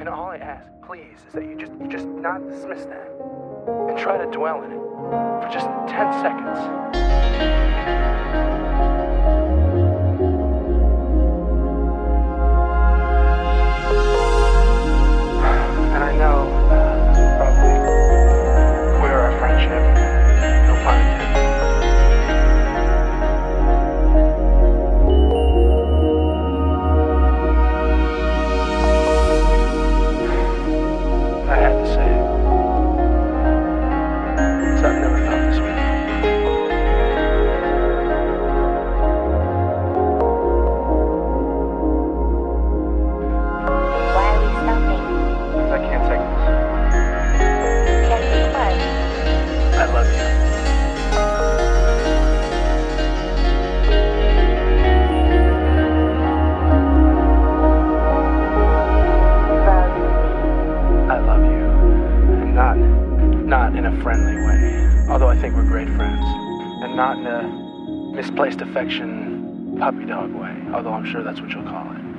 And all I ask, please, is that you just you just not dismiss that and try to dwell in it for just 10 seconds. Not in a friendly way. Although I think we're great friends. And not in a misplaced affection puppy dog way. Although I'm sure that's what you'll call it.